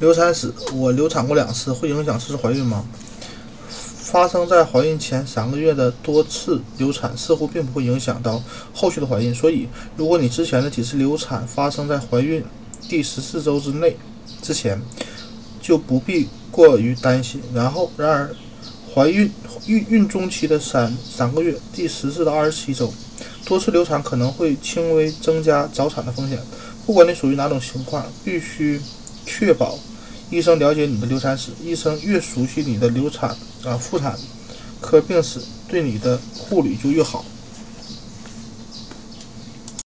流产史，我流产过两次，会影响这次怀孕吗？发生在怀孕前三个月的多次流产似乎并不会影响到后续的怀孕，所以如果你之前的几次流产发生在怀孕第十四周之内之前，就不必过于担心。然后，然而，怀孕孕孕中期的三三个月，第十四到二十七周，多次流产可能会轻微增加早产的风险。不管你属于哪种情况，必须。确保医生了解你的流产史，医生越熟悉你的流产啊妇产科病史，对你的护理就越好。